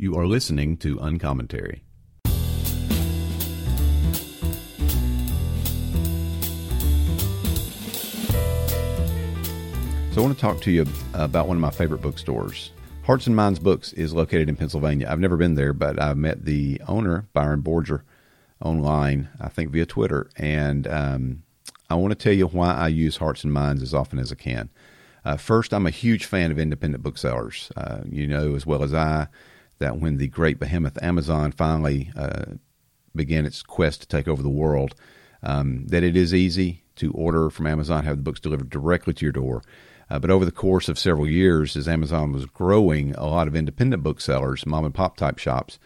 You are listening to Uncommentary. So, I want to talk to you about one of my favorite bookstores. Hearts and Minds Books is located in Pennsylvania. I've never been there, but I've met the owner, Byron Borger, online, I think via Twitter. And um, I want to tell you why I use Hearts and Minds as often as I can. Uh, first, I'm a huge fan of independent booksellers. Uh, you know as well as I that when the great behemoth Amazon finally uh, began its quest to take over the world, um, that it is easy to order from Amazon, have the books delivered directly to your door. Uh, but over the course of several years, as Amazon was growing, a lot of independent booksellers, mom and pop type shops,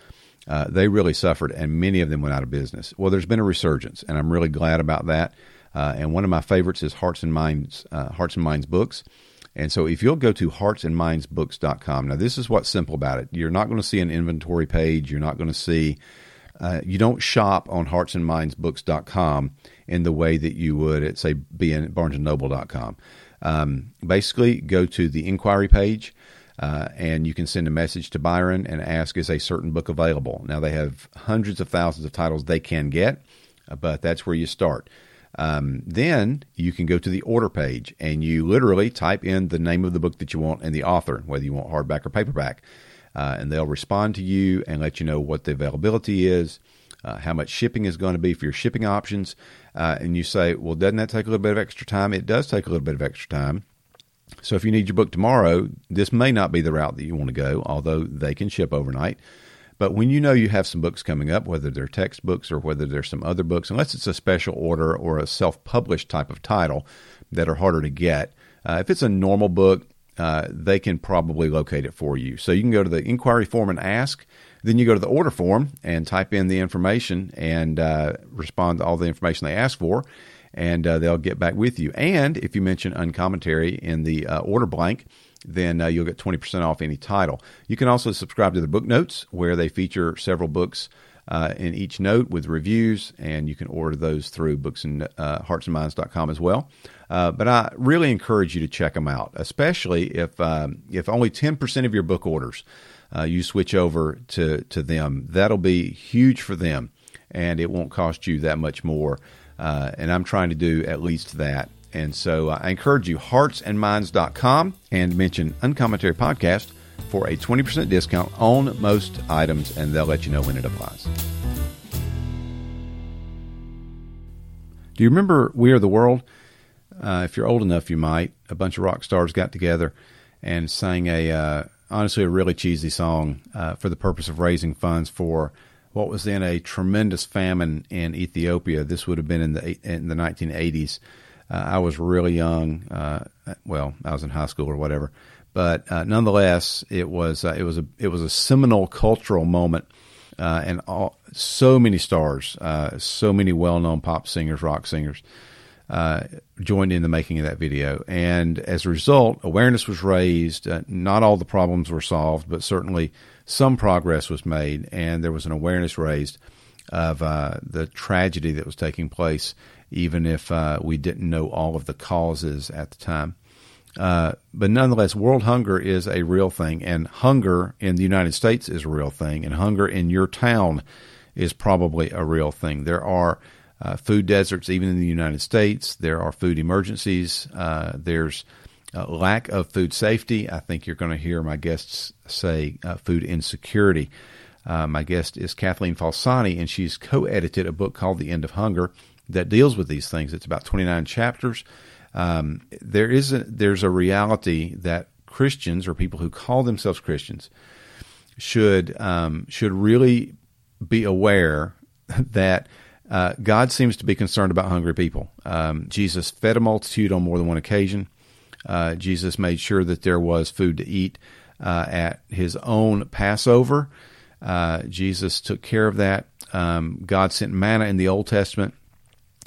uh, they really suffered, and many of them went out of business. Well, there's been a resurgence, and I'm really glad about that. Uh, and one of my favorites is Hearts and Minds, uh, Hearts and Minds Books. And so, if you'll go to heartsandmindsbooks.com, now this is what's simple about it. You're not going to see an inventory page. You're not going to see. Uh, you don't shop on heartsandmindsbooks.com in the way that you would at say be in barnesandnoble.com. Um, basically, go to the inquiry page. Uh, and you can send a message to Byron and ask, is a certain book available? Now, they have hundreds of thousands of titles they can get, uh, but that's where you start. Um, then you can go to the order page and you literally type in the name of the book that you want and the author, whether you want hardback or paperback. Uh, and they'll respond to you and let you know what the availability is, uh, how much shipping is going to be for your shipping options. Uh, and you say, well, doesn't that take a little bit of extra time? It does take a little bit of extra time. So if you need your book tomorrow, this may not be the route that you want to go, although they can ship overnight. But when you know you have some books coming up, whether they're textbooks or whether there's some other books, unless it's a special order or a self published type of title that are harder to get, uh, if it's a normal book, uh, they can probably locate it for you. So you can go to the inquiry form and ask. Then you go to the order form and type in the information and uh, respond to all the information they ask for, and uh, they'll get back with you. And if you mention uncommentary in the uh, order blank, then uh, you'll get 20% off any title. You can also subscribe to the book notes where they feature several books uh, in each note with reviews, and you can order those through books and uh, heartsandminds.com as well. Uh, but I really encourage you to check them out, especially if um, if only 10% of your book orders uh, you switch over to, to them. That'll be huge for them, and it won't cost you that much more. Uh, and I'm trying to do at least that and so uh, I encourage you, heartsandminds.com, and mention Uncommentary Podcast for a 20% discount on most items, and they'll let you know when it applies. Do you remember We Are the World? Uh, if you're old enough, you might. A bunch of rock stars got together and sang a, uh, honestly, a really cheesy song uh, for the purpose of raising funds for what was then a tremendous famine in Ethiopia. This would have been in the in the 1980s. Uh, I was really young. Uh, well, I was in high school or whatever, but uh, nonetheless, it was uh, it was a it was a seminal cultural moment, uh, and all, so many stars, uh, so many well known pop singers, rock singers. joined in the making of that video, and as a result, awareness was raised. not all the problems were solved, but certainly some progress was made, and there was an awareness raised of the tragedy that was taking place even if uh, we didn't know all of the causes at the time. Uh, but nonetheless, world hunger is a real thing, and hunger in the United States is a real thing, and hunger in your town is probably a real thing. There are uh, food deserts even in the United States. There are food emergencies. Uh, there's lack of food safety. I think you're going to hear my guests say uh, food insecurity. Uh, my guest is Kathleen Falsani, and she's co edited a book called The End of Hunger that deals with these things. It's about 29 chapters. Um, there is a, there's a reality that Christians or people who call themselves Christians should um, should really be aware that uh, God seems to be concerned about hungry people. Um, Jesus fed a multitude on more than one occasion. Uh, Jesus made sure that there was food to eat uh, at his own Passover. Uh, Jesus took care of that. Um, God sent manna in the Old Testament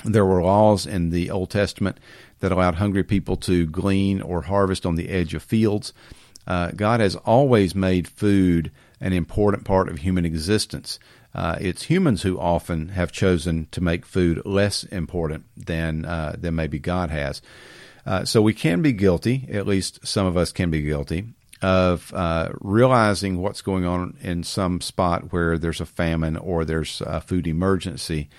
there were laws in the Old Testament that allowed hungry people to glean or harvest on the edge of fields. Uh, God has always made food an important part of human existence. Uh, it's humans who often have chosen to make food less important than uh, than maybe God has. Uh, so we can be guilty. At least some of us can be guilty of uh, realizing what's going on in some spot where there's a famine or there's a food emergency.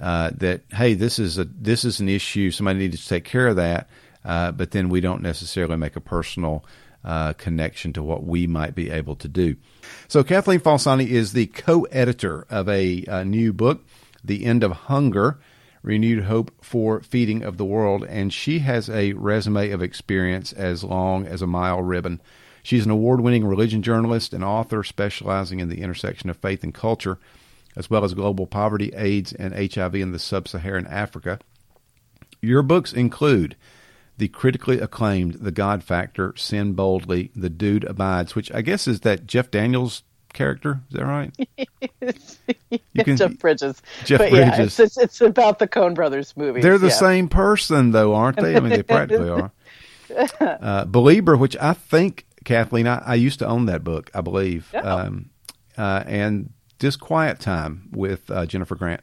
Uh, that hey, this is a this is an issue. Somebody needs to take care of that, uh, but then we don't necessarily make a personal uh, connection to what we might be able to do. So Kathleen Falsani is the co-editor of a, a new book, "The End of Hunger." renewed hope for feeding of the world, and she has a resume of experience as long as a mile ribbon. She's an award winning religion journalist and author specializing in the intersection of faith and culture, as well as global poverty, AIDS, and HIV in the sub Saharan Africa. Your books include the critically acclaimed The God Factor, Sin Boldly, The Dude Abides, which I guess is that Jeff Daniels character. Is that right? you can, Jeff Bridges. Jeff but Bridges. Yeah, it's, it's, it's, about the Coen Brothers movie. They're the yeah. same person, though, aren't they? I mean, they practically are. Uh, Believer, which I think, Kathleen, I, I, used to own that book, I believe. Oh. Um, uh, and This Quiet Time with uh, Jennifer Grant.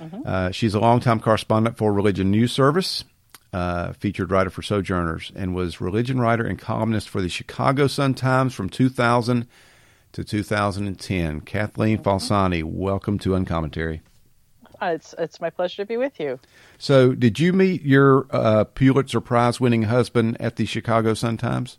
Mm-hmm. she's a longtime correspondent for Religion News Service. Uh, featured writer for Sojourners and was religion writer and columnist for the Chicago Sun Times from 2000 to 2010. Kathleen Falsani, welcome to Uncommentary. Uh, it's it's my pleasure to be with you. So, did you meet your uh, Pulitzer Prize winning husband at the Chicago Sun Times?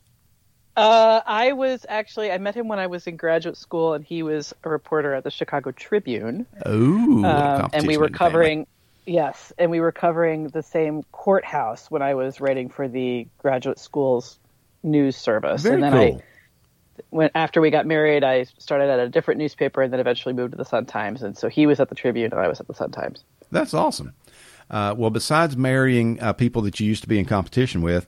Uh, I was actually I met him when I was in graduate school, and he was a reporter at the Chicago Tribune. Oh, um, and we were covering. Yes, and we were covering the same courthouse when I was writing for the graduate school's news service. Very and then cool. I when after we got married, I started at a different newspaper and then eventually moved to the Sun Times. And so he was at the Tribune and I was at the Sun Times. That's awesome. Uh, well, besides marrying uh, people that you used to be in competition with,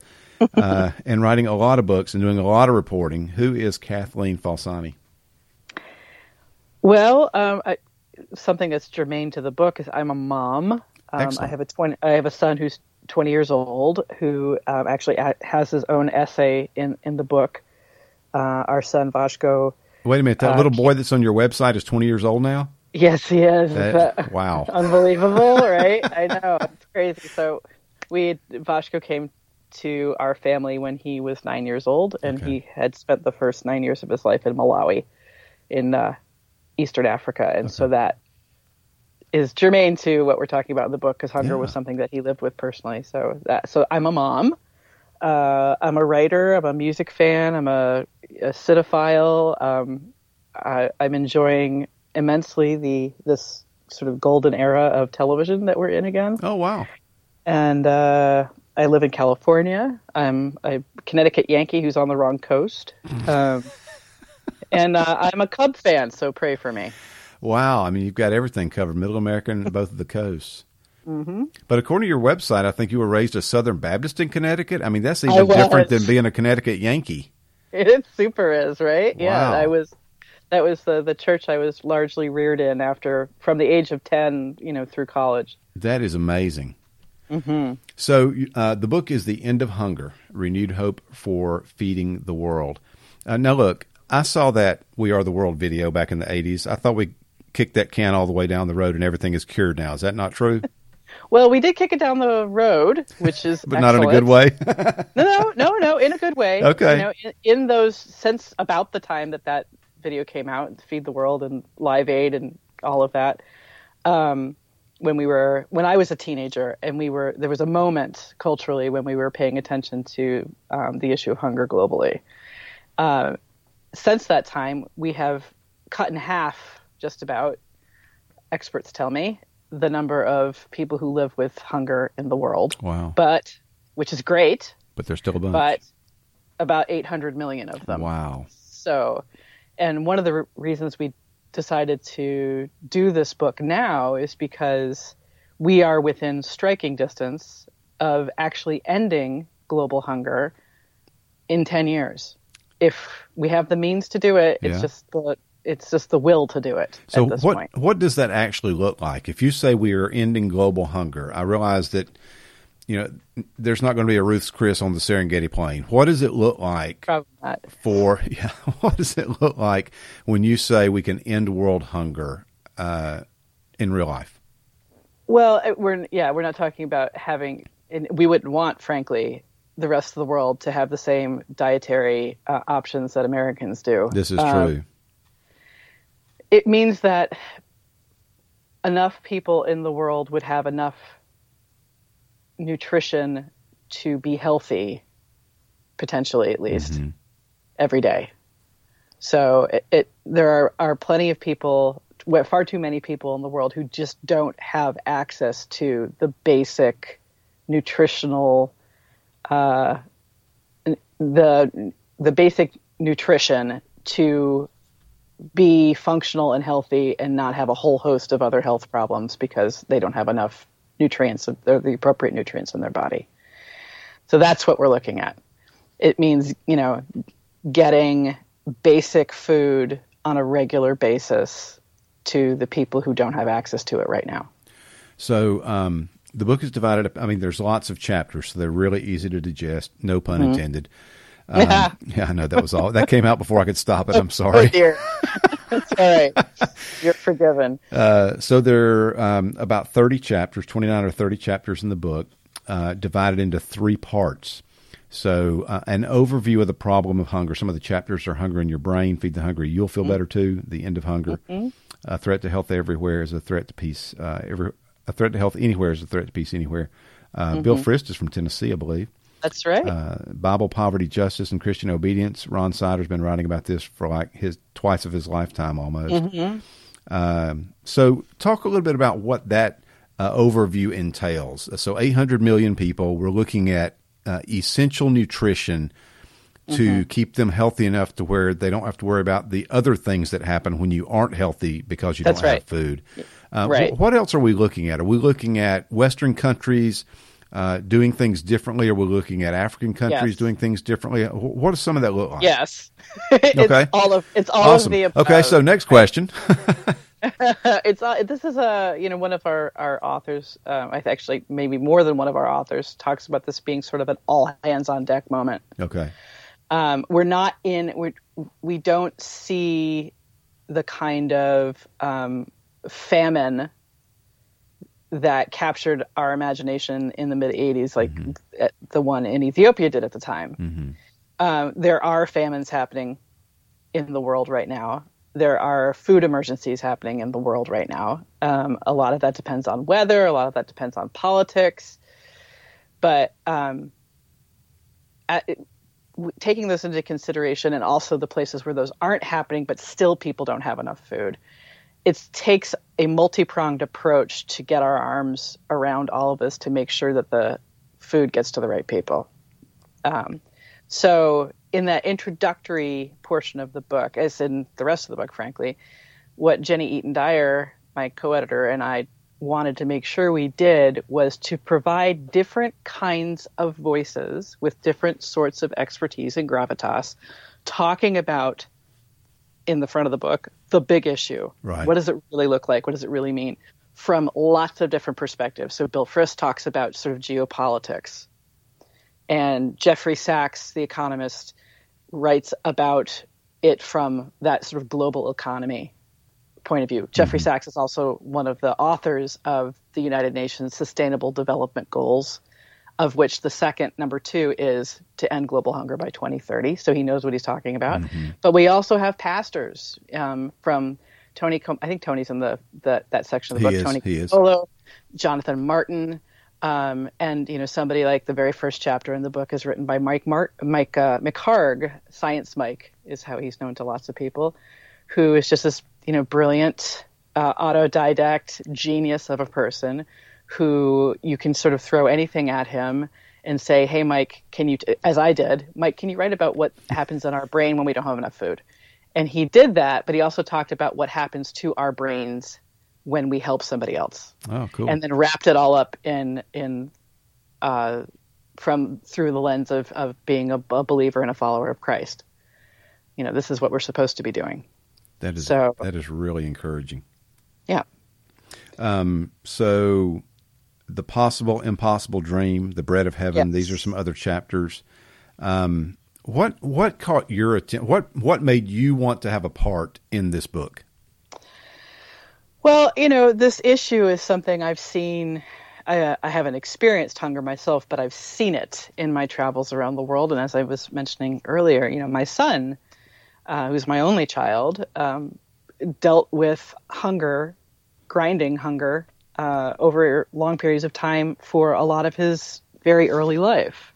uh, and writing a lot of books and doing a lot of reporting, who is Kathleen Falsani? Well, um, I, something that's germane to the book is I'm a mom. Um, I have a twenty. I have a son who's 20 years old who um, actually has his own essay in in the book. Uh, our son Vashko. Wait a minute, that Uh, little boy that's on your website is 20 years old now? Yes, he is. That- wow. Unbelievable, right? I know it's crazy. So, we Vashko came to our family when he was nine years old, and Okay. he had spent the first nine years of his life in Malawi, in uh, Eastern Africa, and so that is germane to what we're talking about in the book because hunger was something that he lived with personally. So that so I'm a mom. Uh, I'm a writer. I'm a music fan. I'm a, a cinephile. Um, I, I'm enjoying immensely the this sort of golden era of television that we're in again. Oh, wow. And uh, I live in California. I'm a Connecticut Yankee who's on the wrong coast. Um, and uh, I'm a Cub fan, so pray for me. Wow. I mean, you've got everything covered Middle America and both of the coasts. Mm-hmm. But according to your website, I think you were raised a Southern Baptist in Connecticut. I mean, that's even different than being a Connecticut Yankee. It super is right. Yeah, I was. That was the the church I was largely reared in after from the age of ten, you know, through college. That is amazing. Mm-hmm. So uh, the book is The End of Hunger Renewed Hope for Feeding the World. Uh, now, look, I saw that We Are the World video back in the 80s. I thought we kicked that can all the way down the road and everything is cured now. Is that not true? Well, we did kick it down the road, which is but not in a good way. no, no, no, no, in a good way. Okay. You know, in, in those since about the time that that video came out, Feed the World and Live Aid and all of that. Um, when we were when I was a teenager, and we were there was a moment culturally when we were paying attention to um, the issue of hunger globally. Uh, since that time, we have cut in half, just about. Experts tell me the number of people who live with hunger in the world wow. but which is great, But there's still a bunch. but about 800 million of them. wow. So, and one of the re- reasons we decided to do this book now is because we are within striking distance of actually ending global hunger in 10 years. If we have the means to do it, it's Yeah. just the it's just the will to do it So at this what point. what does that actually look like? If you say we are ending global hunger, I realize that you know there's not going to be a Ruth's Chris on the Serengeti Plain. What does it look like for? Yeah, what does it look like when you say we can end world hunger uh, in real life? Well, we're yeah, we're not talking about having. And we wouldn't want, frankly, the rest of the world to have the same dietary uh, options that Americans do. This is um, true. It means that enough people in the world would have enough nutrition to be healthy, potentially at least, mm-hmm. every day. So it, it there are, are plenty of people, far too many people in the world who just don't have access to the basic nutritional, uh, the the basic nutrition to be functional and healthy and not have a whole host of other health problems because they don't have enough nutrients, the appropriate nutrients in their body. So that's what we're looking at. It means, you know, getting basic food on a regular basis to the people who don't have access to it right now. So um, the book is divided up. I mean, there's lots of chapters, so they're really easy to digest. No pun mm-hmm. intended. Um, yeah. yeah, I know that was all. That came out before I could stop it. I'm sorry. Oh, dear. That's all right. You're forgiven. Uh, so there are um, about 30 chapters, 29 or 30 chapters in the book, uh, divided into three parts. So, uh, an overview of the problem of hunger. Some of the chapters are hunger in your brain, feed the hungry, you'll feel mm-hmm. better too. The end of hunger. Mm-hmm. A threat to health everywhere is a threat to peace. Uh, every, a threat to health anywhere is a threat to peace anywhere. Uh, mm-hmm. Bill Frist is from Tennessee, I believe. That's right. Uh, Bible, poverty, justice, and Christian obedience. Ron Sider's been writing about this for like his twice of his lifetime almost. Mm-hmm. Um, so, talk a little bit about what that uh, overview entails. So, 800 million people. We're looking at uh, essential nutrition to mm-hmm. keep them healthy enough to where they don't have to worry about the other things that happen when you aren't healthy because you That's don't right. have food. Uh, right. Wh- what else are we looking at? Are we looking at Western countries? Uh, doing things differently? Are we looking at African countries yes. doing things differently? What does some of that look like? Yes. okay. all of it's all awesome. of the above. Okay. So next question. it's uh, this is a you know one of our our authors. Um, I actually maybe more than one of our authors talks about this being sort of an all hands on deck moment. Okay. Um, we're not in we we don't see the kind of um, famine that captured our imagination in the mid 80s, like mm-hmm. the one in Ethiopia did at the time. Mm-hmm. Um, there are famines happening in the world right now. There are food emergencies happening in the world right now. Um, a lot of that depends on weather, a lot of that depends on politics. But um, at, taking this into consideration and also the places where those aren't happening, but still people don't have enough food, it takes a multi-pronged approach to get our arms around all of this to make sure that the food gets to the right people. Um, so in that introductory portion of the book, as in the rest of the book, frankly, what Jenny Eaton Dyer, my co-editor, and I wanted to make sure we did was to provide different kinds of voices with different sorts of expertise and gravitas talking about in the front of the book the big issue. Right. What does it really look like? What does it really mean? From lots of different perspectives. So Bill Frist talks about sort of geopolitics. And Jeffrey Sachs, the economist, writes about it from that sort of global economy point of view. Mm-hmm. Jeffrey Sachs is also one of the authors of the United Nations Sustainable Development Goals of which the second number two is to end global hunger by 2030. So he knows what he's talking about. Mm-hmm. But we also have pastors um, from Tony. I think Tony's in the, the that section of the he book. Is, Tony he is. Solo, Jonathan Martin, um, and you know somebody like the very first chapter in the book is written by Mike Mart- Mike uh, McHargue. Science Mike is how he's known to lots of people, who is just this you know brilliant uh, autodidact genius of a person who you can sort of throw anything at him and say, "Hey, Mike, can you?" T-, as I did, Mike, can you write about what happens in our brain when we don't have enough food? And he did that, but he also talked about what happens to our brains when we help somebody else. Oh, cool! And then wrapped it all up in in uh, from through the lens of of being a, a, believer and a follower of Christ. You know, this is what we're supposed to be doing. That is so, that is really encouraging. Yeah. Um. So the possible impossible dream, the bread of heaven. Yes. These are some other chapters. Um, what what caught your attention? What what made you want to have a part in this book? Well, you know, this issue is something I've seen. I, I haven't experienced hunger myself, but I've seen it in my travels around the world. And as I was mentioning earlier, you know, my son, uh, who's my only child, um, dealt with hunger, grinding hunger, uh, over long periods of time for a lot of his very early life.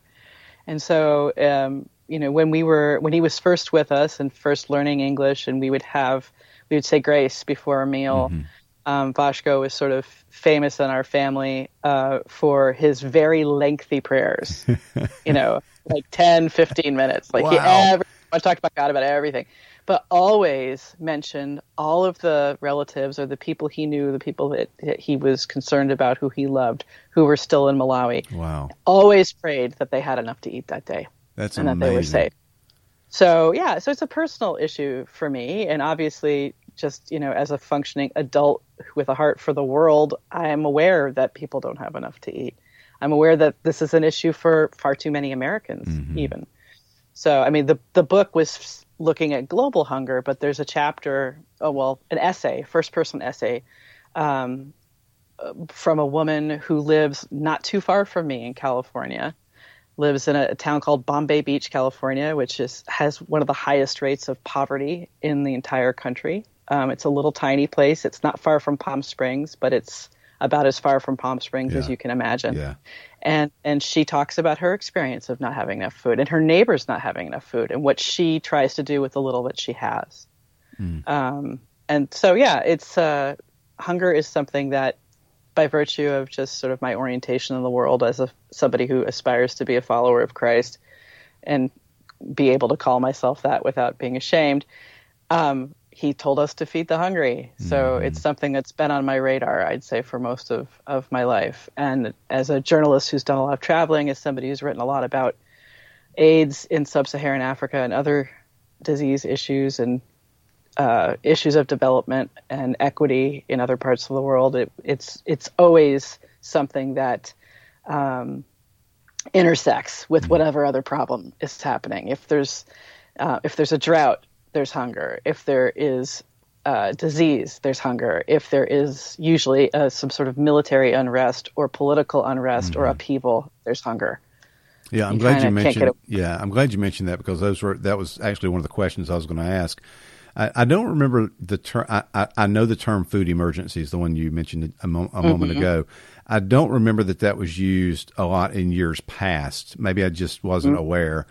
And so, um, you know, when we were when he was first with us and first learning English, and we would have we would say grace before a meal. Mm-hmm. Um, Vashko was sort of famous in our family uh, for his very lengthy prayers. you know, like 10, 15 minutes. Like wow. he ever I talked about God about everything, but always mentioned all of the relatives or the people he knew, the people that, that he was concerned about, who he loved, who were still in Malawi. Wow! Always prayed that they had enough to eat that day. That's and amazing. that they were safe. So yeah, so it's a personal issue for me, and obviously, just you know, as a functioning adult with a heart for the world, I am aware that people don't have enough to eat. I'm aware that this is an issue for far too many Americans, mm-hmm. even. So, I mean, the the book was looking at global hunger, but there's a chapter, oh well, an essay, first person essay, um, from a woman who lives not too far from me in California, lives in a, a, town called Bombay Beach, California, which is has one of the highest rates of poverty in the entire country. Um, it's a little tiny place. It's not far from Palm Springs, but it's about as far from Palm Springs yeah. as you can imagine. Yeah. And and she talks about her experience of not having enough food and her neighbors not having enough food and what she tries to do with the little that she has. Mm. Um, and so yeah, it's uh, hunger is something that by virtue of just sort of my orientation in the world as a somebody who aspires to be a follower of Christ and be able to call myself that without being ashamed. Um, he told us to feed the hungry. So mm. it's something that's been on my radar, I'd say, for most of, of my life. And as a journalist who's done a lot of traveling, as somebody who's written a lot about AIDS in sub Saharan Africa and other disease issues and uh, issues of development and equity in other parts of the world, it, it's it's always something that um, intersects with mm. whatever other problem is happening. If there's uh, if there's a drought, there's hunger. If there is uh, disease, there's hunger. If there is usually uh, some sort of military unrest or political unrest mm-hmm. or upheaval, there's hunger. Yeah, I'm you glad you mentioned. Yeah, I'm glad you mentioned that because those were that was actually one of the questions I was going to ask. I, I don't remember the term. I, I, know the term food emergencies, the one you mentioned a, mo- a moment mm-hmm. ago. I don't remember that that was used a lot in years past. Maybe I just wasn't mm-hmm. aware.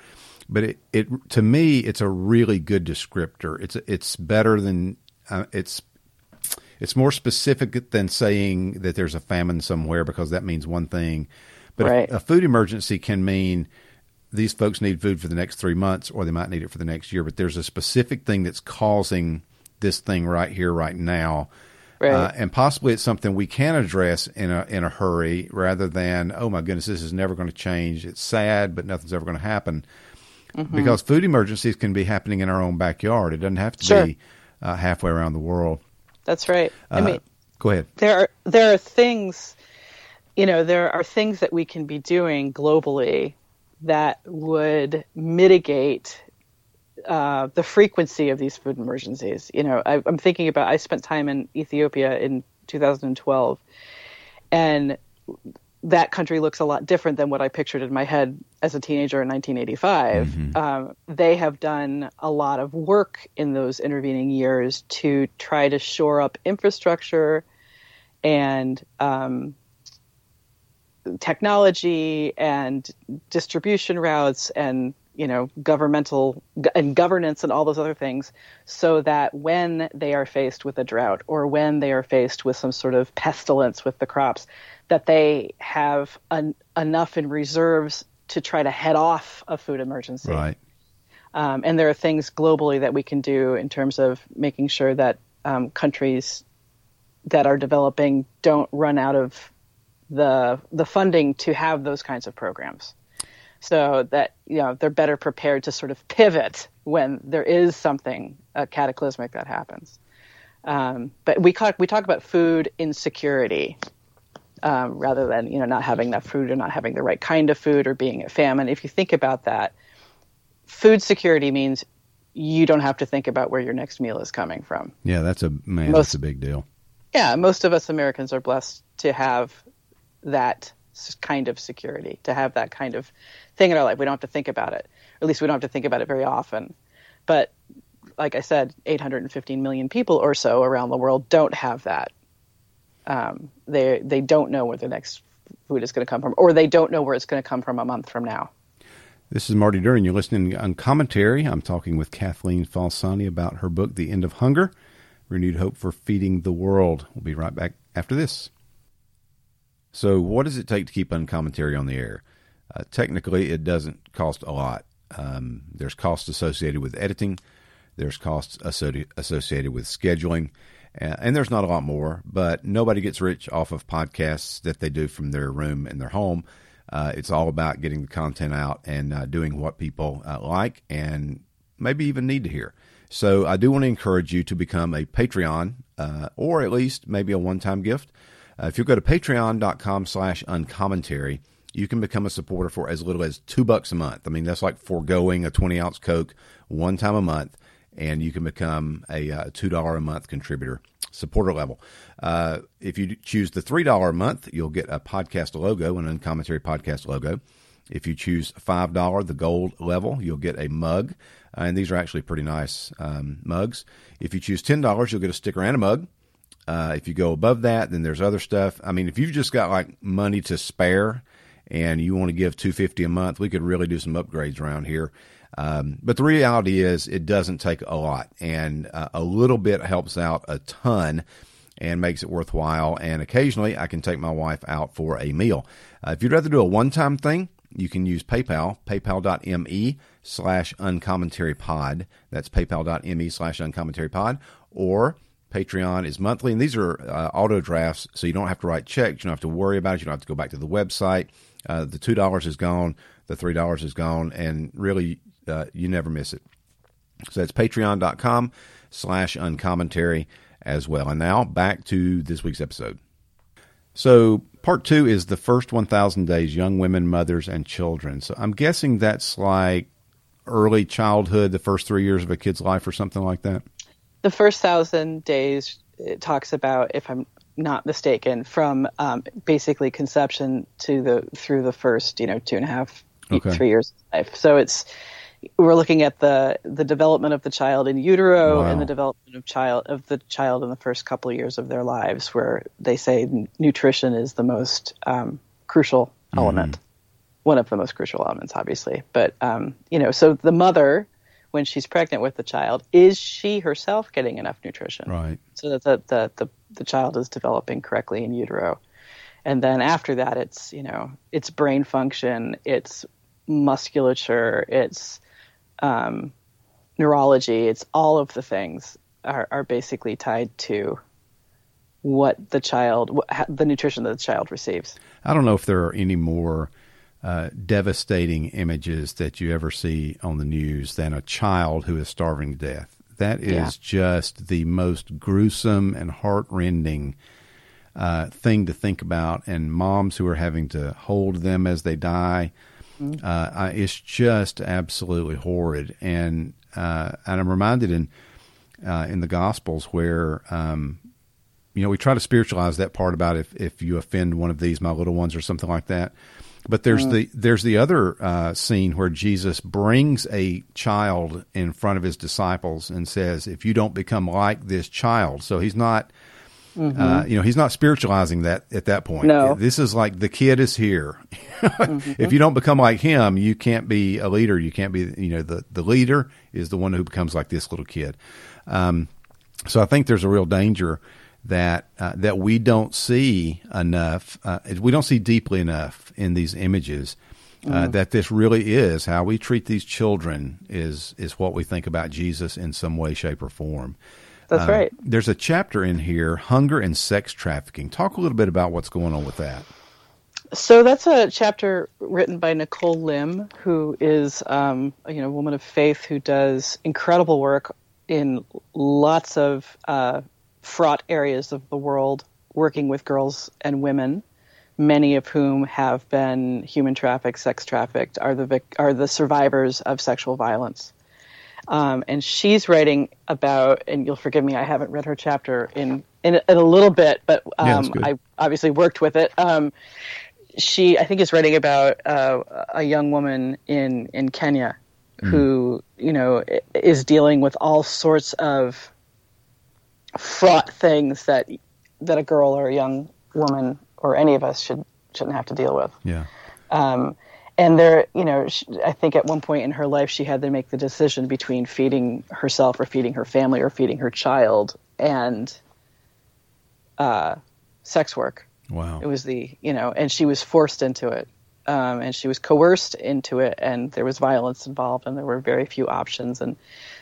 But it, it to me, it's a really good descriptor. It's it's better than uh, it's it's more specific than saying that there's a famine somewhere because that means one thing. But right. a, a food emergency can mean these folks need food for the next three months, or they might need it for the next year. But there's a specific thing that's causing this thing right here, right now. Right. Uh, and possibly it's something we can address in a in a hurry, rather than oh my goodness, this is never going to change. It's sad, but nothing's ever going to happen. Mm-hmm. Because food emergencies can be happening in our own backyard. It doesn't have to sure. be uh, halfway around the world. That's right. I uh, mean, go ahead. There are there are things, you know, there are things that we can be doing globally that would mitigate uh, the frequency of these food emergencies. You know, I, am thinking about. I spent time in Ethiopia in 2012, and that country looks a lot different than what I pictured in my head as a teenager in 1985. Mm-hmm. Um, they have done a lot of work in those intervening years to try to shore up infrastructure and um, technology and distribution routes and you know governmental and governance and all those other things so that when they are faced with a drought or when they are faced with some sort of pestilence with the crops that they have an, enough in reserves to try to head off a food emergency. Right. Um, and there are things globally that we can do in terms of making sure that um, countries that are developing don't run out of the the funding to have those kinds of programs. So that you know they're better prepared to sort of pivot when there is something uh, cataclysmic that happens. Um, but we talk we talk about food insecurity um, rather than you know not having enough food or not having the right kind of food or being a famine if you think about that food security means you don't have to think about where your next meal is coming from yeah that's a man most, that's a big deal yeah most of us americans are blessed to have that kind of security, to have that kind of thing in our life. We don't have to think about it. Or at least we don't have to think about it very often. But like I said, 815 million people or so around the world don't have that. Um, they they don't know where the next food is going to come from, or they don't know where it's going to come from a month from now. This is Marty Duran. You're listening Uncommentary. I'm talking with Kathleen Falsani about her book, The End of Hunger Renewed Hope for Feeding the World. We'll be right back after this. So, what does it take to keep uncommentary on the air? Uh, technically, it doesn't cost a lot. Um, there's costs associated with editing, there's costs associated with scheduling, and there's not a lot more, but nobody gets rich off of podcasts that they do from their room in their home. Uh, it's all about getting the content out and uh, doing what people uh, like and maybe even need to hear. So I do want to encourage you to become a Patreon uh, or at least maybe a one-time gift. Uh, if you go to patreon.com slash uncommentary, you can become a supporter for as little as two bucks a month. I mean, that's like foregoing a 20 ounce Coke one time a month and you can become a uh, $2 a month contributor supporter level. Uh, if you choose the $3 a month, you'll get a podcast logo, an uncommentary podcast logo. If you choose $5, the gold level, you'll get a mug. Uh, and these are actually pretty nice um, mugs. If you choose $10, you'll get a sticker and a mug. Uh, if you go above that, then there's other stuff. I mean, if you've just got like money to spare and you want to give 250 a month, we could really do some upgrades around here. Um, but the reality is, it doesn't take a lot, and uh, a little bit helps out a ton and makes it worthwhile. And occasionally, I can take my wife out for a meal. Uh, if you'd rather do a one time thing, you can use PayPal, paypal.me slash uncommentary That's paypal.me slash uncommentary Or Patreon is monthly, and these are uh, auto drafts, so you don't have to write checks. You don't have to worry about it. You don't have to go back to the website. Uh, the $2 is gone, the $3 is gone, and really uh, you never miss it. So that's patreon.com slash uncommentary as well. And now back to this week's episode. So part two is the first 1,000 days, young women, mothers, and children. So I'm guessing that's like early childhood, the first three years of a kid's life or something like that. The first thousand days it talks about, if I'm not mistaken, from um, basically conception to the through the first, you know, two and a half, okay. three years of life. So it's we're looking at the the development of the child in utero wow. and the development of child of the child in the first couple of years of their lives, where they say nutrition is the most um, crucial mm-hmm. element, one of the most crucial elements, obviously. But um, you know, so the mother, when she's pregnant with the child, is she herself getting enough nutrition? Right. So that the the the, the child is developing correctly in utero. And then after that, it's you know, it's brain function, it's musculature, it's um, neurology, it's all of the things are, are basically tied to what the child, what, the nutrition that the child receives. I don't know if there are any more uh, devastating images that you ever see on the news than a child who is starving to death. That is yeah. just the most gruesome and heartrending uh, thing to think about. And moms who are having to hold them as they die. Mm-hmm. Uh, it's just absolutely horrid, and uh, and I'm reminded in uh, in the Gospels where um, you know we try to spiritualize that part about if if you offend one of these my little ones or something like that. But there's mm-hmm. the there's the other uh, scene where Jesus brings a child in front of his disciples and says, "If you don't become like this child," so he's not Mm-hmm. Uh, you know, he's not spiritualizing that at that point. No. This is like the kid is here. mm-hmm. If you don't become like him, you can't be a leader. You can't be, you know, the, the leader is the one who becomes like this little kid. Um, so I think there's a real danger that uh, that we don't see enough. Uh, we don't see deeply enough in these images. Uh, mm. That this really is how we treat these children is is what we think about Jesus in some way, shape, or form. That's uh, right. There's a chapter in here, hunger and sex trafficking. Talk a little bit about what's going on with that. So that's a chapter written by Nicole Lim, who is um, you know a woman of faith who does incredible work in lots of uh, fraught areas of the world, working with girls and women, many of whom have been human trafficked, sex trafficked, are the are the survivors of sexual violence. Um, and she's writing about, and you'll forgive me, I haven't read her chapter in in, in a little bit, but um, good. I obviously worked with it. Um, she, I think, is writing about uh, a young woman in in Kenya who, you know, is dealing with all sorts of fraught things that that a girl or a young woman or any of us should shouldn't have to deal with. Yeah. Um, and there, you know, sh I think at one point in her life she had to make the decision between feeding herself or feeding her family or feeding her child and uh, sex work. Wow. It was the, you know, and she was forced into it. Um, and she was coerced into it, and there was violence involved, and there were very few options. And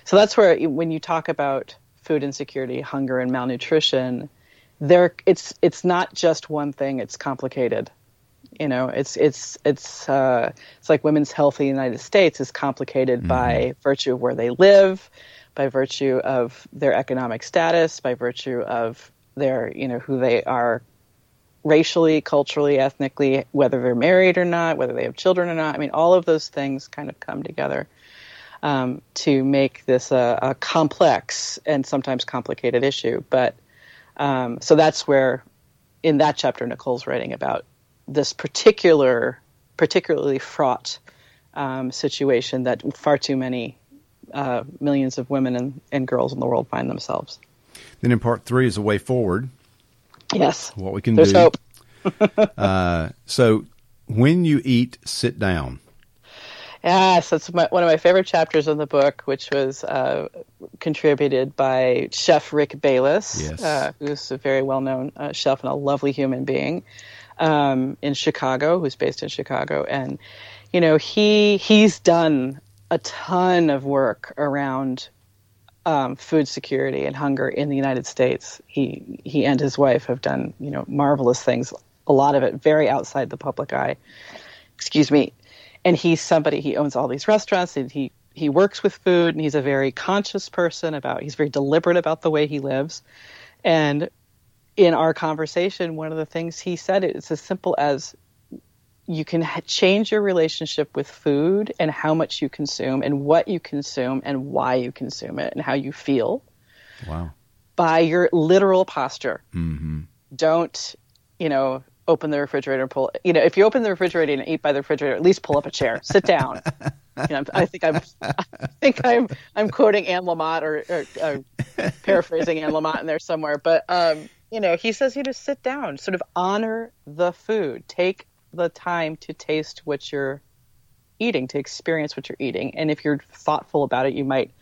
so that's where, when you talk about food insecurity, hunger, and malnutrition, there it's it's not just one thing; it's complicated. You know, it's it's it's uh, it's like women's health in the United States is complicated by virtue of where they live, by virtue of their economic status, by virtue of their you know who they are racially, culturally, ethnically, whether they're married or not, whether they have children or not. I mean, all of those things kind of come together um, to make this a, a complex and sometimes complicated issue. But um, so that's where, in that chapter, Nicole's writing about this particular, particularly fraught um, situation that far too many uh, millions of women and, and girls in the world find themselves. Then in part three is a way forward, Yes, what we can there's do. hope. So when you eat, sit down. Yes, that's my, one of my favorite chapters in the book, which was uh, contributed by Chef Rick Bayless, Yes. uh, who's a very well known uh, chef and a lovely human being um, in Chicago, who's based in Chicago. And, you know, he he's done a ton of work around um, food security and hunger in the United States. He he and his wife have done you know marvelous things. A lot of it very outside the public eye. Excuse me. And he's somebody. He owns all these restaurants, and he he works with food, and he's a very conscious person about. He's very deliberate about the way he lives. And in our conversation, one of the things he said it's as simple as you can ha- change your relationship with food and how much you consume and what you consume and why you consume it and how you feel Wow. by your literal posture. Don't, you know, open the refrigerator and pull. You know, if you open the refrigerator and eat by the refrigerator, at least pull up a chair, sit down. You know, I think I'm, I think I'm, I'm quoting Anne Lamott or, or, or paraphrasing Anne Lamott in there somewhere. But um, you know, he says you just sit down, sort of honor the food, take the time to taste what you're eating, to experience what you're eating, and if you're thoughtful about it, you might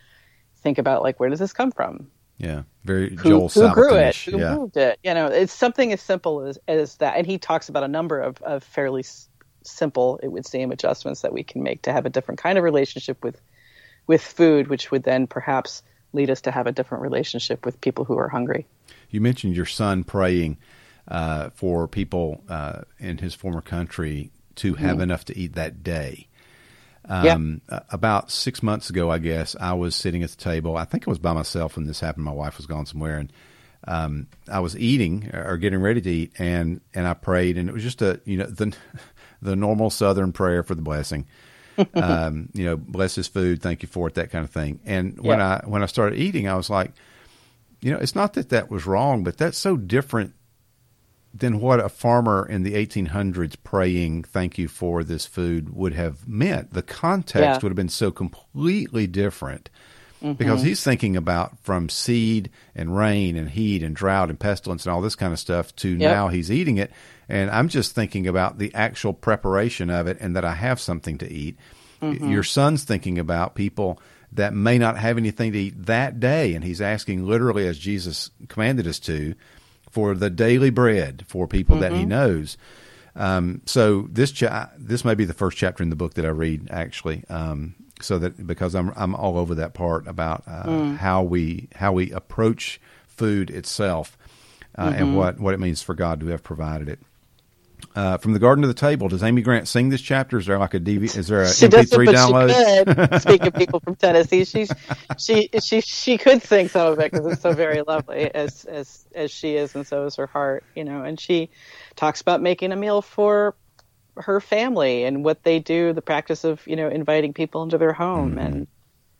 think about like, where does this come from? Yeah. Very who, Joel who grew it, who Yeah. moved it. You know, it's something as simple as, as that. And he talks about a number of, of fairly s- simple, it would seem, adjustments that we can make to have a different kind of relationship with with food, which would then perhaps lead us to have a different relationship with people who are hungry. You mentioned your son praying uh, for people uh, in his former country to have enough to eat that day. Yeah. Um, uh, About six months ago, I guess I was sitting at the table. I think I was by myself when this happened. My wife was gone somewhere, and um, I was eating or getting ready to eat, and and I prayed, and it was just a you know the the normal Southern prayer for the blessing. um, you know, bless his food, thank you for it, that kind of thing. And when Yeah. I when I started eating, I was like, you know, it's not that that was wrong, but that's so different than what a farmer in the 1800s praying thank you for this food would have meant. The context Yeah. would have been so completely different mm-hmm. because he's thinking about from seed and rain and heat and drought and pestilence and all this kind of stuff to now he's eating it. And I'm just thinking about the actual preparation of it and that I have something to eat. Mm-hmm. Your son's thinking about people that may not have anything to eat that day. And he's asking literally, as Jesus commanded us to, for the daily bread for people that he knows. Um, so this cha- this may be the first chapter in the book that I read actually. Um, so that because I'm I'm all over that part about uh, how we how we approach food itself uh, and what what it means for God to have provided it. Uh, from the garden to the table. Does Amy Grant sing this chapter? Is there like a DV? Is there a She doesn't, MP3 but download? she could. Speaking of people from Tennessee, she's she she she could sing some of it because it's so very lovely as as as she is, and so is her heart, you know. And she talks about making a meal for her family and what they do, the practice of you know inviting people into their home, and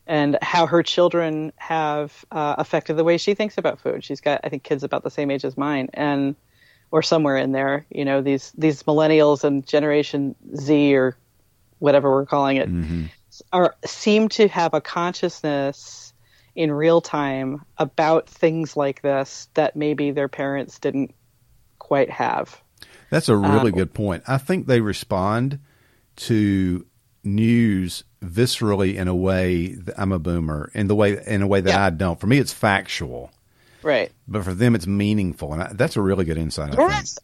and how her children have uh, affected the way she thinks about food. She's got, I think, kids about the same age as mine, and or somewhere in there. You know, these these millennials and Generation Z or whatever we're calling it Mm-hmm. are seem to have a consciousness in real time about things like this that maybe their parents didn't quite have. That's a really Um, good point. I think they respond to news viscerally in a way that I'm a boomer in the way in a way that Yeah. I don't. For me, it's factual, Right. but for them, it's meaningful, and I, that's a really good insight.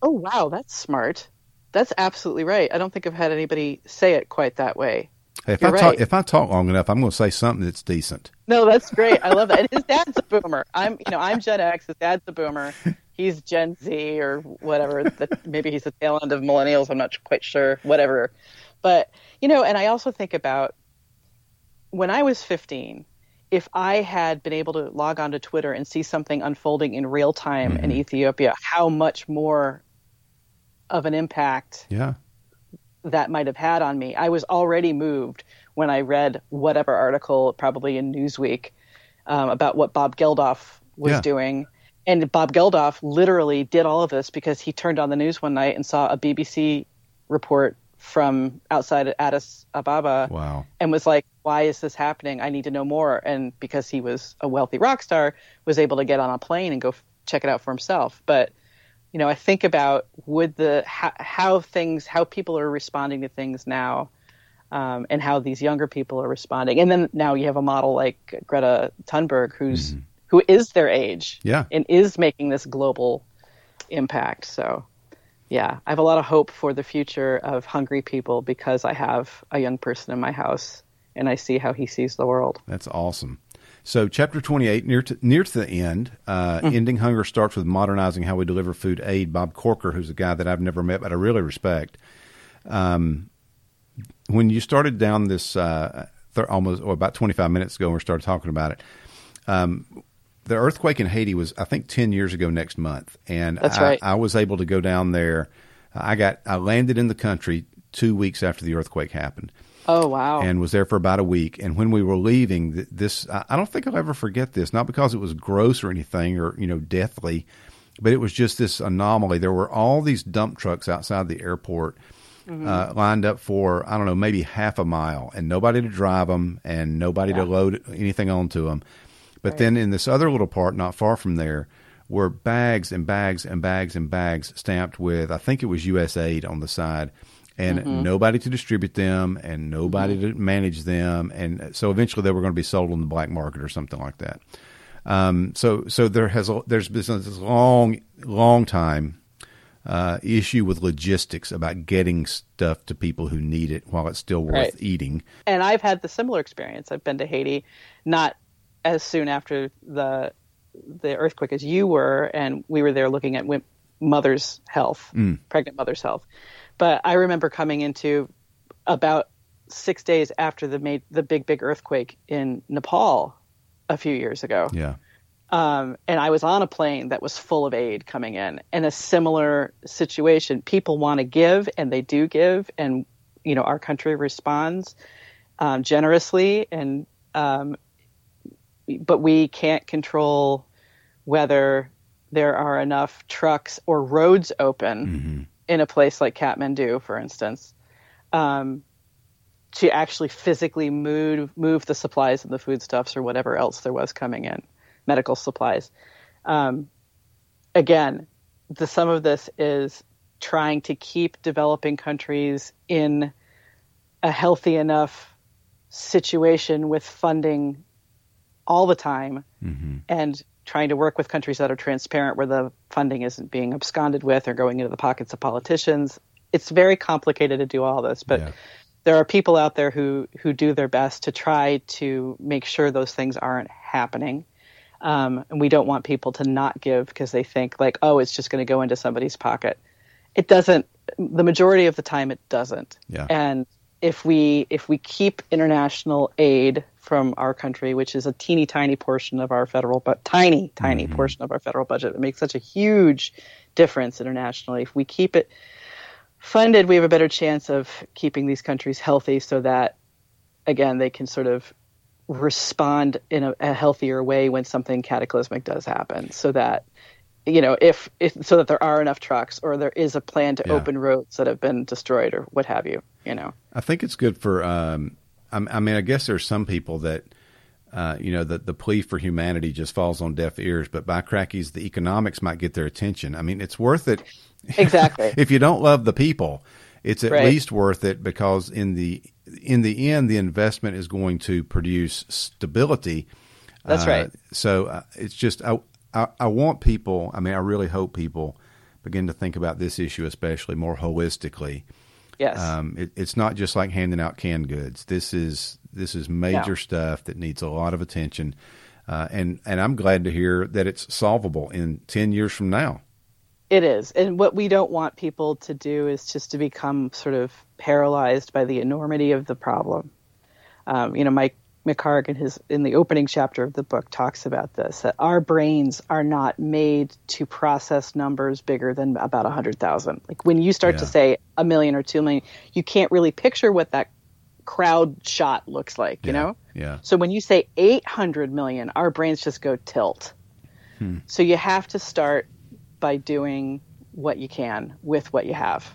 Oh wow, that's smart. That's absolutely right. I don't think I've had anybody say it quite that way. Hey, if You're I talk if I talk long enough, I'm going to say something that's decent. No, that's great. I love that. And his dad's a boomer. I'm, you know, I'm Gen X. His dad's a boomer. He's Gen Z or whatever. The, maybe he's the tail end of millennials. I'm not quite sure. Whatever. But you know, and I also think about when I was 15. If I had been able to log onto Twitter and see something unfolding in real time in Ethiopia, how much more of an impact Yeah, that might have had on me. I was already moved when I read whatever article, probably in Newsweek, um, about what Bob Geldof was Yeah. doing. And Bob Geldof literally did all of this because he turned on the news one night and saw a BBC report from outside Addis Ababa wow. and was like, "Why is this happening? I need to know more." And because he was a wealthy rock star, was able to get on a plane and go f- check it out for himself. But you know, I think about would the how, how things, how people are responding to things now, um, and how these younger people are responding. And then now you have a model like Greta Thunberg, who's who is their age, Yeah. and is making this global impact. So. Yeah, I have a lot of hope for the future of hungry people because I have a young person in my house and I see how he sees the world. That's awesome. So, chapter 28, near to, near to the end, uh, Mm-hmm. Ending Hunger starts with modernizing how we deliver food aid. Bob Corker, who's a guy that I've never met, but I really respect. Um, when you started down this uh, th- almost or about 25 minutes ago, and we started talking about it, um, the earthquake in Haiti was, I think, 10 years ago next month. And That's I, right. I was able to go down there. I got, I landed in the country two weeks after the earthquake happened Oh, wow. and was there for about a week. And when we were leaving, this I don't think I'll ever forget this. Not because it was gross or anything, or you know, deathly, but it was just this anomaly. There were all these dump trucks outside the airport. Uh, lined up for I don't know maybe half a mile, and nobody to drive them, and nobody to load anything onto them. But then in this other little part, not far from there, were bags and bags and bags and bags stamped with I think it was USAID on the side, and nobody to distribute them and nobody to manage them, and so eventually they were going to be sold on the black market or something like that. Um, so so there has there's been this long long time uh, issue with logistics about getting stuff to people who need it while it's still worth Right. eating. and I've had the similar experience. I've been to Haiti, not as soon after the the earthquake as you were, and we were there looking at mother's health, pregnant mother's health. But I remember coming into about six days after the made the big big earthquake in Nepal a few years ago. Yeah. um, and I was on a plane that was full of aid coming in, and a similar situation. People want to give, and they do give, and you know our country responds um, generously, and um, but we can't control whether there are enough trucks or roads open in a place like Kathmandu, for instance, um, to actually physically move move the supplies and the foodstuffs or whatever else there was coming in, medical supplies. Um, again, the sum of this is trying to keep developing countries in a healthy enough situation with funding all the time and trying to work with countries that are transparent where the funding isn't being absconded with or going into the pockets of politicians. It's very complicated to do all this, but Yeah. there are people out there who who do their best to try to make sure those things aren't happening. Um, and we don't want people to not give because they think like, oh, it's just going to go into somebody's pocket. It doesn't. The majority of the time, it doesn't. Yeah. And if we if we keep international aid from our country, which is a teeny tiny portion of our federal, but tiny tiny portion of our federal budget, it makes such a huge difference internationally. If we keep it funded, we have a better chance of keeping these countries healthy, so that again they can sort of respond in a, a healthier way when something cataclysmic does happen, so that you know if if so that there are enough trucks or there is a plan to Yeah. open roads that have been destroyed or what have you. You know. I think it's good for. Um, I, mean, I guess there's some people that, uh, you know, the the plea for humanity just falls on deaf ears. But by crackies, the economics might get their attention. I mean, it's worth it. Exactly. if you don't love the people, it's at Right. least worth it because in the in the end, the investment is going to produce stability. That's Uh, right. So uh, it's just I, I I want people. I mean, I really hope people begin to think about this issue, especially more holistically. Yes. Um, it, it's not just like handing out canned goods. This is this is major No. stuff that needs a lot of attention, uh, and and I'm glad to hear that it's solvable in ten years from now. It is. And what we don't want people to do is just to become sort of paralyzed by the enormity of the problem. Um, you know, Mike McHargue in his in the opening chapter of the book talks about this that our brains are not made to process numbers bigger than about 100,000. Like when you start to say a million or 2 million, you can't really picture what that crowd shot looks like, you Yeah. know? Yeah. So when you say 800 million, our brains just go tilt. Hmm. So you have to start by doing what you can with what you have.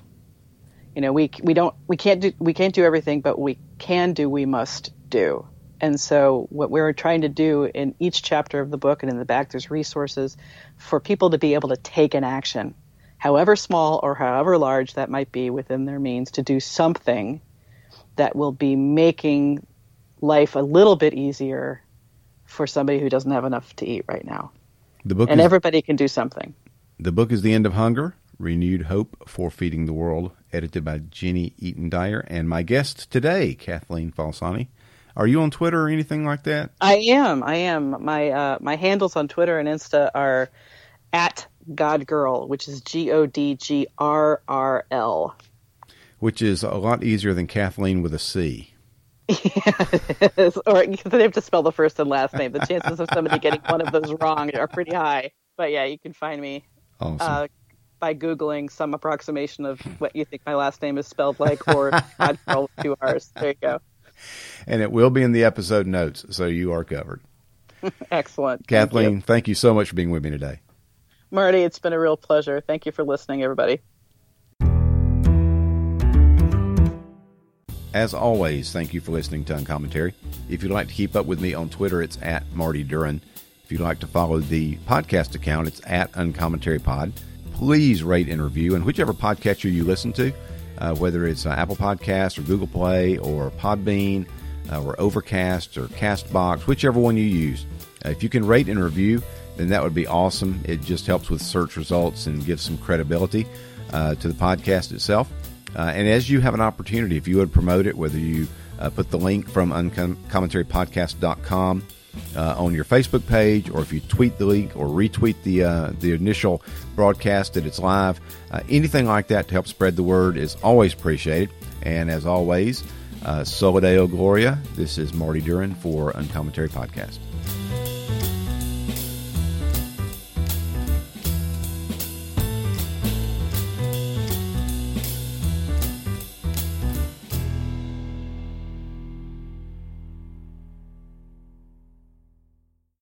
You know, we we don't we can't do we can't do everything, but we can do we must do. And so what we're trying to do in each chapter of the book and in the back there's resources for people to be able to take an action, however small or however large that might be within their means to do something that will be making life a little bit easier for somebody who doesn't have enough to eat right now. The book And is everybody can do something. the book is the end of hunger. Renewed Hope for Feeding the World, edited by Jenny Eaton Dyer, and my guest today, Kathleen Falsani. Are you on Twitter or anything like that? I am. I am. My uh, my handles on Twitter and Insta are at Godgirl, which is G O D G R R L. Which is a lot easier than Kathleen with a C. Yeah. Or they have to spell the first and last name. The chances of somebody getting one of those wrong are pretty high. But yeah, you can find me Awesome. uh, by googling some approximation of what you think my last name is spelled like, or Godgirl with two R's. There you go. And it will be in the episode notes, so you are covered. Excellent. Thank you. Kathleen, thank you so much for being with me today. Marty, it's been a real pleasure. Thank you for listening, everybody. As always, thank you for listening to Uncommentary. If you'd like to keep up with me on Twitter, it's at Marty Duran. If you'd like to follow the podcast account, it's at Uncommentary Pod. Please rate and review, and whichever podcatcher you listen to, uh, whether it's uh, Apple Podcasts or Google Play or Podbean uh, or Overcast or Castbox, whichever one you use. Uh, if you can rate and review, then that would be awesome. It just helps with search results and gives some credibility to the podcast itself. And as you have an opportunity, if you would promote it, whether you put the link from uncommentarypodcast.com uh, on your Facebook page, or if you tweet the link or retweet the uh, the initial broadcast that it's live, uh, anything like that to help spread the word is always appreciated. And as always, uh, Soli Deo Gloria. This is Marty Duran for Uncommentary Podcast.